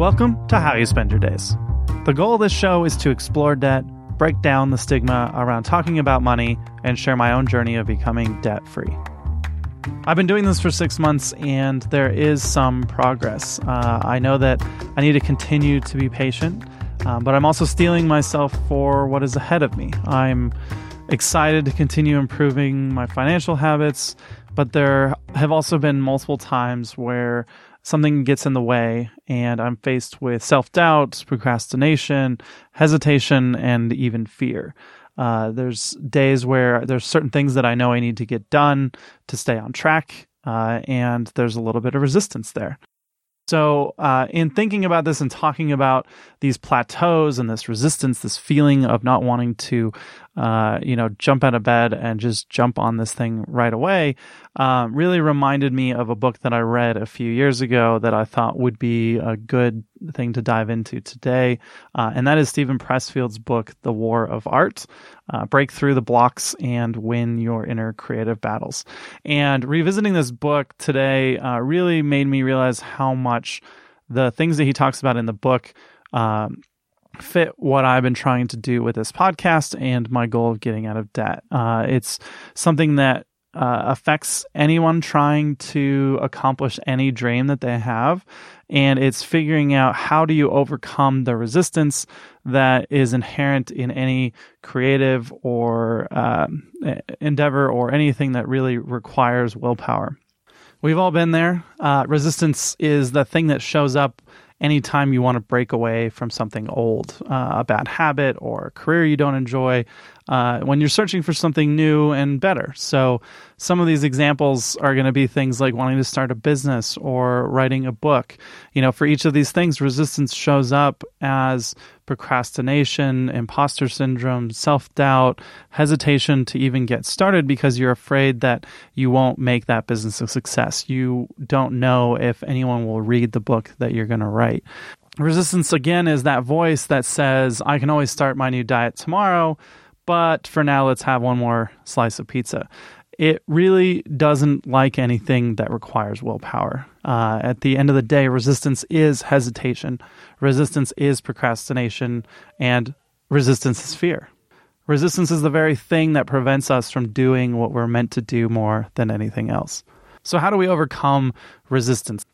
Welcome to How You Spend Your Days. The goal of this show is to explore debt, break down the stigma around talking about money, and share my own journey of becoming debt free. I've been doing this for six months and there is some progress. Uh, I know that I need to continue to be patient, um, but I'm also steeling myself for what is ahead of me. I'm excited to continue improving my financial habits, but there have also been multiple times where something gets in the way and I'm faced with self doubt, procrastination, hesitation, and even fear. Uh, there's days where there's certain things that I know I need to get done to stay on track, uh, and there's a little bit of resistance there. So, uh, in thinking about this and talking about these plateaus and this resistance, this feeling of not wanting to, uh, you know, jump out of bed and just jump on this thing right away, uh, really reminded me of a book that I read a few years ago that I thought would be a good thing to dive into today. Uh, and that is Steven Pressfield's book, The War of Art uh, Break Through the Blocks and Win Your Inner Creative Battles. And revisiting this book today uh, really made me realize how much the things that he talks about in the book. Um, fit what I've been trying to do with this podcast and my goal of getting out of debt. Uh, it's something that uh, affects anyone trying to accomplish any dream that they have. And it's figuring out how do you overcome the resistance that is inherent in any creative or uh, endeavor or anything that really requires willpower. We've all been there. Uh, resistance is the thing that shows up anytime you want to break away from something old, uh, a bad habit or a career you don't enjoy, uh, when you're searching for something new and better. So, some of these examples are going to be things like wanting to start a business or writing a book. You know, for each of these things, resistance shows up as procrastination, imposter syndrome, self doubt, hesitation to even get started because you're afraid that you won't make that business a success. You don't know if anyone will read the book that you're going to write. Resistance, again, is that voice that says, I can always start my new diet tomorrow but for now, let's have one more slice of pizza. It really doesn't like anything that requires willpower. Uh, at the end of the day, resistance is hesitation, resistance is procrastination, and resistance is fear. Resistance is the very thing that prevents us from doing what we're meant to do more than anything else. So, how do we overcome resistance?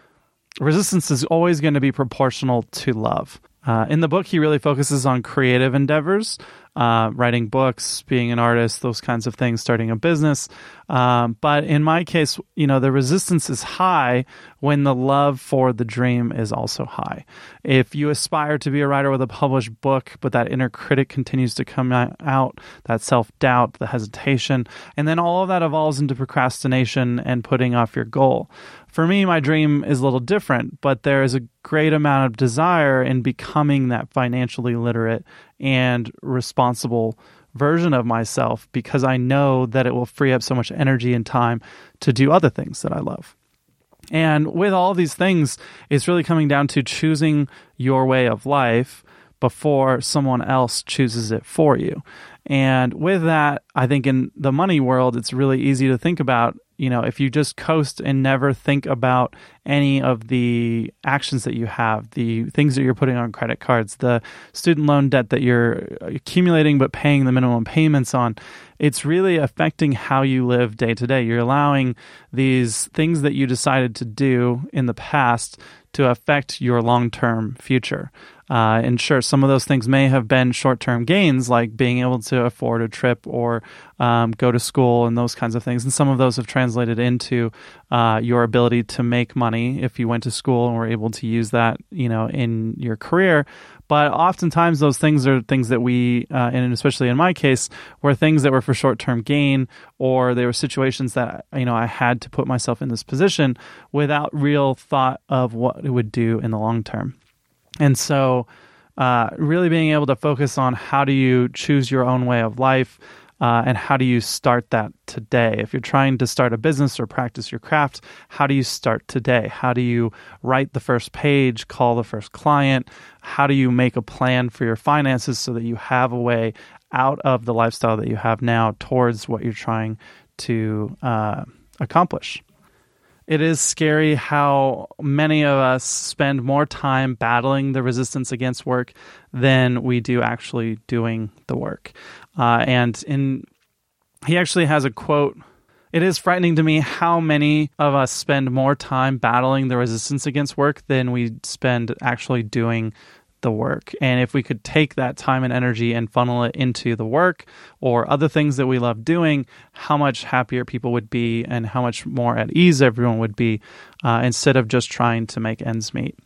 Resistance is always going to be proportional to love. Uh, in the book, he really focuses on creative endeavors, uh, writing books, being an artist, those kinds of things, starting a business. Um, but in my case, you know, the resistance is high when the love for the dream is also high. If you aspire to be a writer with a published book, but that inner critic continues to come out, that self doubt, the hesitation, and then all of that evolves into procrastination and putting off your goal. For me, my dream is a little different, but there is a great amount of desire in becoming that financially literate and responsible version of myself because I know that it will free up so much energy and time to do other things that I love. And with all these things, it's really coming down to choosing your way of life before someone else chooses it for you. And with that, I think in the money world, it's really easy to think about you know, if you just coast and never think about any of the actions that you have, the things that you're putting on credit cards, the student loan debt that you're accumulating but paying the minimum payments on, it's really affecting how you live day to day. You're allowing these things that you decided to do in the past to affect your long term future. Uh, and sure, some of those things may have been short term gains, like being able to afford a trip or um, go to school and those kinds of things. And some of those have translated into uh, your ability to make money if you went to school and were able to use that, you know, in your career. But oftentimes, those things are things that we, uh, and especially in my case, were things that were for short term gain, or they were situations that, you know, I had to put myself in this position without real thought of what it would do in the long term. And so, uh, really being able to focus on how do you choose your own way of life uh, and how do you start that today? If you're trying to start a business or practice your craft, how do you start today? How do you write the first page, call the first client? How do you make a plan for your finances so that you have a way out of the lifestyle that you have now towards what you're trying to uh, accomplish? It is scary how many of us spend more time battling the resistance against work than we do actually doing the work. Uh, and in he actually has a quote. It is frightening to me how many of us spend more time battling the resistance against work than we spend actually doing the work. And if we could take that time and energy and funnel it into the work or other things that we love doing, how much happier people would be and how much more at ease everyone would be uh, instead of just trying to make ends meet.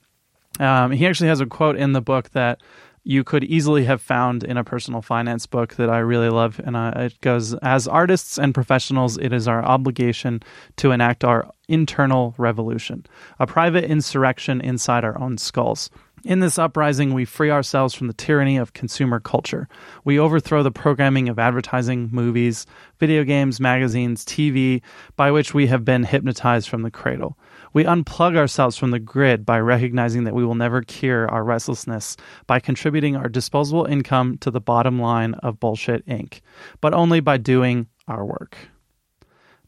Um, he actually has a quote in the book that you could easily have found in a personal finance book that I really love. And uh, it goes As artists and professionals, it is our obligation to enact our internal revolution, a private insurrection inside our own skulls. In this uprising, we free ourselves from the tyranny of consumer culture. We overthrow the programming of advertising, movies, video games, magazines, TV, by which we have been hypnotized from the cradle. We unplug ourselves from the grid by recognizing that we will never cure our restlessness by contributing our disposable income to the bottom line of Bullshit Inc., but only by doing our work.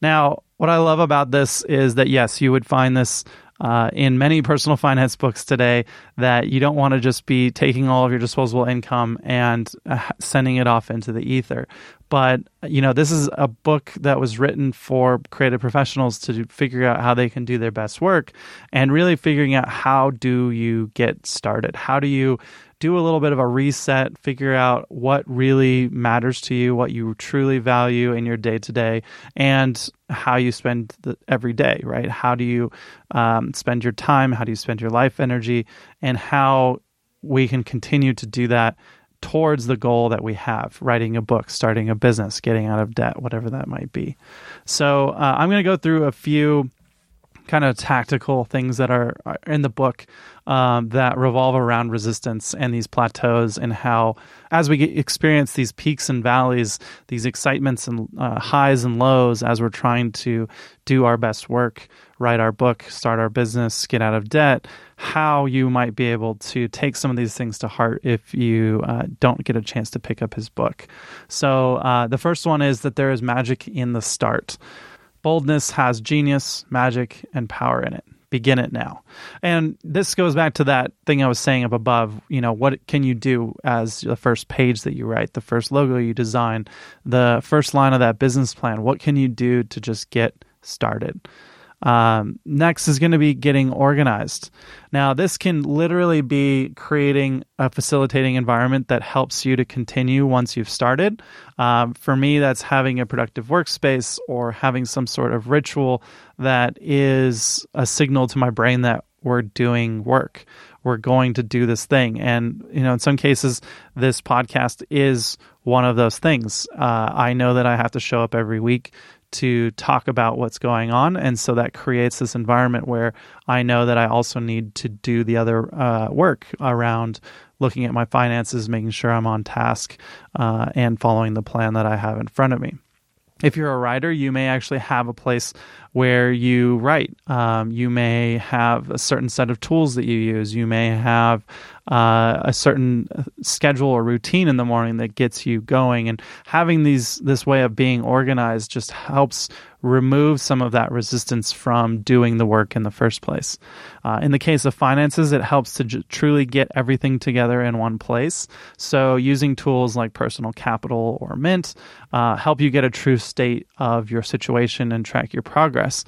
Now, what I love about this is that, yes, you would find this uh, in many personal finance books today that you don't want to just be taking all of your disposable income and uh, sending it off into the ether. But, you know, this is a book that was written for creative professionals to figure out how they can do their best work and really figuring out how do you get started? How do you do a little bit of a reset, figure out what really matters to you, what you truly value in your day to day, and how you spend the, every day, right? How do you um, spend your time? How do you spend your life energy? And how we can continue to do that towards the goal that we have writing a book, starting a business, getting out of debt, whatever that might be. So, uh, I'm going to go through a few kind of tactical things that are, in the book um, that revolve around resistance and these plateaus and how as we experience these peaks and valleys these excitements and uh, highs and lows as we're trying to do our best work write our book start our business get out of debt how you might be able to take some of these things to heart if you uh, don't get a chance to pick up his book. So uh, the first one is that there is magic in the start Boldness has genius, magic, and power in it. Begin it now. And this goes back to that thing I was saying up above. You know, what can you do as the first page that you write, the first logo you design, the first line of that business plan? What can you do to just get started? Um, next is going to be getting organized. Now, this can literally be creating a facilitating environment that helps you to continue once you've started. Um, for me, that's having a productive workspace or having some sort of ritual that is a signal to my brain that we're doing work. We're going to do this thing. And, you know, in some cases, this podcast is one of those things. Uh, I know that I have to show up every week to talk about what's going on. And so that creates this environment where I know that I also need to do the other uh, work around looking at my finances, making sure I'm on task, uh, and following the plan that I have in front of me. If you're a writer, you may actually have a place where you write. Um, you may have a certain set of tools that you use. You may have uh, a certain schedule or routine in the morning that gets you going. And having these this way of being organized just helps remove some of that resistance from doing the work in the first place. Uh, in the case of finances, it helps to j- truly get everything together in one place. So, using tools like Personal Capital or Mint uh, help you get a true state of your situation and track your progress.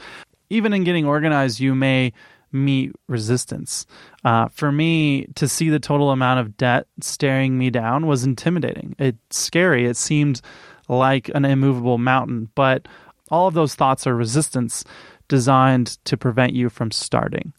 Even in getting organized, you may meet resistance. Uh, for me, to see the total amount of debt staring me down was intimidating. It's scary. It seemed like an immovable mountain, but all of those thoughts are resistance designed to prevent you from starting.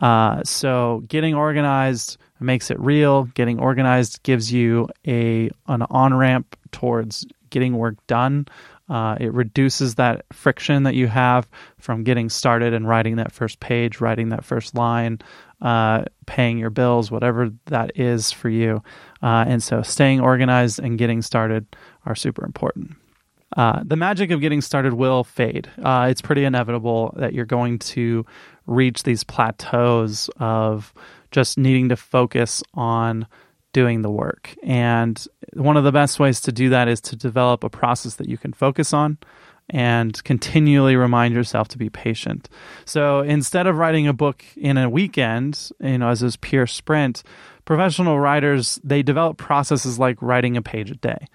Uh, so, getting organized makes it real. Getting organized gives you a an on ramp towards getting work done. Uh, it reduces that friction that you have from getting started and writing that first page, writing that first line, uh, paying your bills, whatever that is for you. Uh, and so staying organized and getting started are super important. Uh, the magic of getting started will fade. Uh, it's pretty inevitable that you're going to reach these plateaus of just needing to focus on doing the work. And one of the best ways to do that is to develop a process that you can focus on and continually remind yourself to be patient. So instead of writing a book in a weekend, you know, as this pure sprint, professional writers they develop processes like writing a page a day.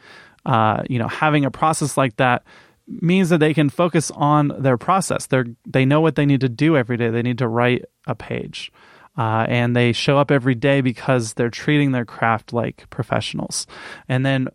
Uh, you know, having a process like that means that they can focus on their process. They they know what they need to do every day. They need to write a page. Uh, and they show up every day because they're treating their craft like professionals. And then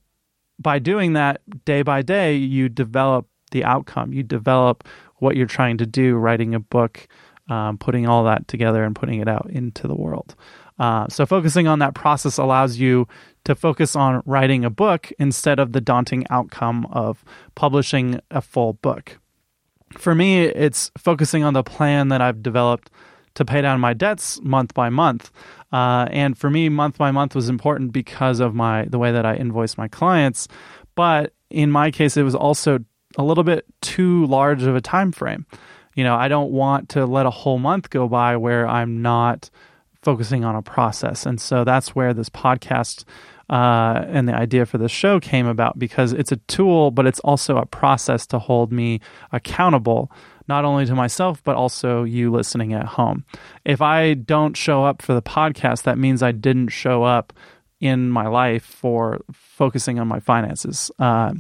by doing that day by day, you develop the outcome. You develop what you're trying to do, writing a book, um, putting all that together and putting it out into the world. Uh, so, focusing on that process allows you to focus on writing a book instead of the daunting outcome of publishing a full book. For me, it's focusing on the plan that I've developed to pay down my debts month by month. Uh, and for me, month by month was important because of my the way that I invoice my clients. But in my case, it was also a little bit too large of a time frame. You know, I don't want to let a whole month go by where I'm not focusing on a process. And so that's where this podcast uh, and the idea for this show came about because it's a tool, but it's also a process to hold me accountable not only to myself, but also you listening at home. If I don't show up for the podcast, that means I didn't show up in my life for focusing on my finances. Uh,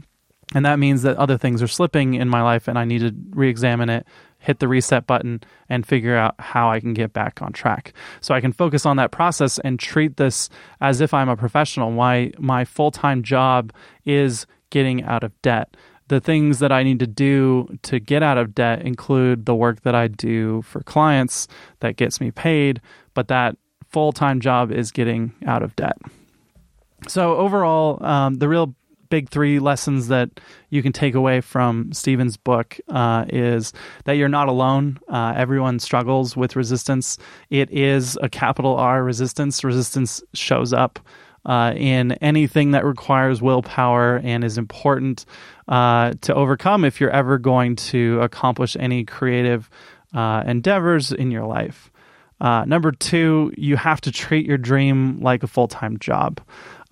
and that means that other things are slipping in my life and I need to re examine it, hit the reset button, and figure out how I can get back on track. So I can focus on that process and treat this as if I'm a professional. My, my full time job is getting out of debt the things that I need to do to get out of debt include the work that I do for clients that gets me paid, but that full time job is getting out of debt. So, overall, um, the real big three lessons that you can take away from Steven's book uh, is that you're not alone. Uh, everyone struggles with resistance. It is a capital R resistance. Resistance shows up uh, in anything that requires willpower and is important uh, to overcome if you're ever going to accomplish any creative uh, endeavors in your life. Uh, number two, you have to treat your dream like a full time job.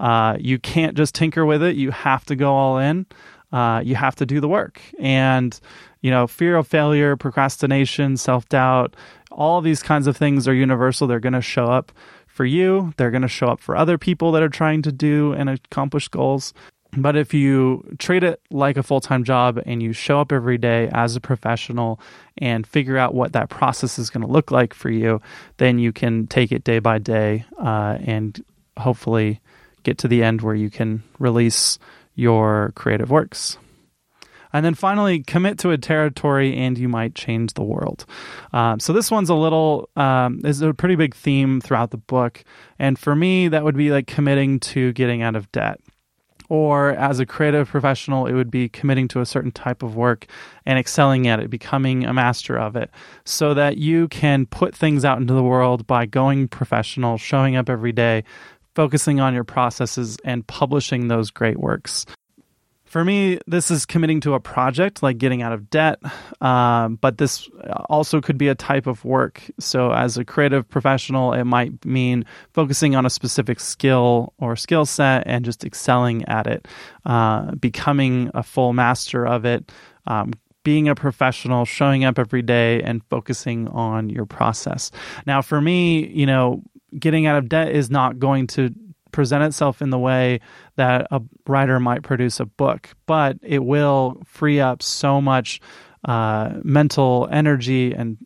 Uh, you can't just tinker with it, you have to go all in. Uh, you have to do the work. And, you know, fear of failure, procrastination, self doubt, all these kinds of things are universal. They're going to show up for you, they're going to show up for other people that are trying to do and accomplish goals. But if you treat it like a full time job and you show up every day as a professional and figure out what that process is going to look like for you, then you can take it day by day uh, and hopefully get to the end where you can release your creative works. And then finally, commit to a territory and you might change the world. Um, so this one's a little, um, is a pretty big theme throughout the book. And for me, that would be like committing to getting out of debt. Or as a creative professional, it would be committing to a certain type of work and excelling at it, becoming a master of it, so that you can put things out into the world by going professional, showing up every day, focusing on your processes, and publishing those great works. For me, this is committing to a project like getting out of debt, um, but this also could be a type of work. So, as a creative professional, it might mean focusing on a specific skill or skill set and just excelling at it, uh, becoming a full master of it, um, being a professional, showing up every day, and focusing on your process. Now, for me, you know, getting out of debt is not going to present itself in the way that a writer might produce a book, but it will free up so much uh, mental energy and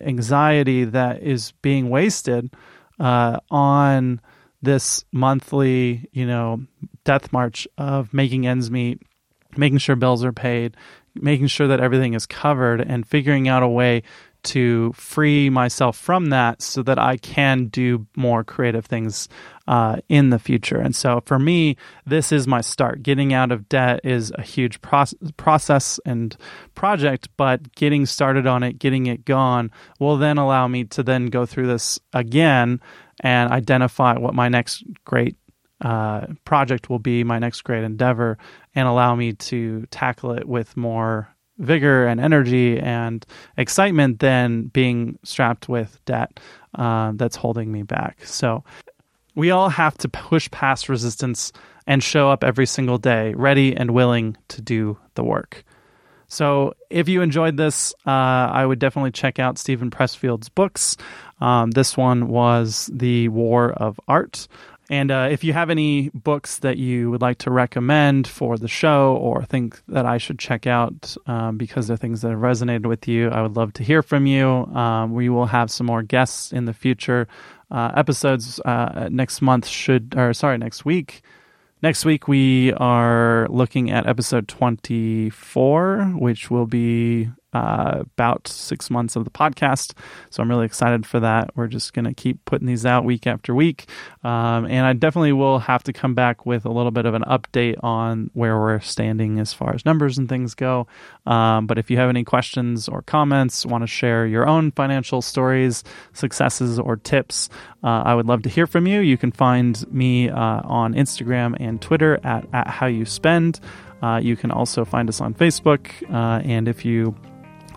anxiety that is being wasted uh, on this monthly, you know, death march of making ends meet, making sure bills are paid, making sure that everything is covered, and figuring out a way to free myself from that so that I can do more creative things uh, in the future. And so for me, this is my start. Getting out of debt is a huge process and project, but getting started on it, getting it gone, will then allow me to then go through this again and identify what my next great uh, project will be, my next great endeavor, and allow me to tackle it with more vigor and energy and excitement than being strapped with debt uh, that's holding me back. So we all have to push past resistance and show up every single day, ready and willing to do the work. So if you enjoyed this, uh, I would definitely check out Steven Pressfield's books. Um, this one was The War of Art. And uh, if you have any books that you would like to recommend for the show or think that I should check out um, because they're things that have resonated with you, I would love to hear from you. Um, we will have some more guests in the future. Uh, episodes uh, next month should, or sorry, next week. Next week, we are looking at episode 24, which will be uh, about six months of the podcast. So I'm really excited for that. We're just going to keep putting these out week after week. Um, and I definitely will have to come back with a little bit of an update on where we're standing as far as numbers and things go. Um, but if you have any questions or comments, want to share your own financial stories, successes, or tips, uh, I would love to hear from you. You can find me uh, on Instagram and Twitter at, at How You Spend. Uh, you can also find us on Facebook. Uh, and if you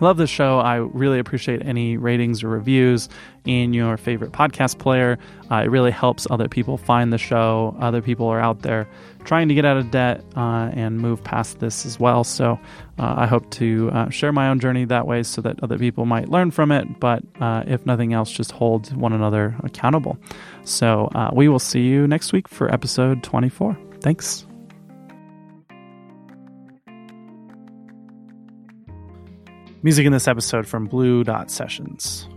love the show. I really appreciate any ratings or reviews in your favorite podcast player. Uh, it really helps other people find the show. Other people are out there trying to get out of debt uh, and move past this as well. So uh, I hope to uh, share my own journey that way so that other people might learn from it. But uh, if nothing else, just hold one another accountable. So uh, we will see you next week for episode 24. Thanks. Music in this episode from Blue Dot Sessions.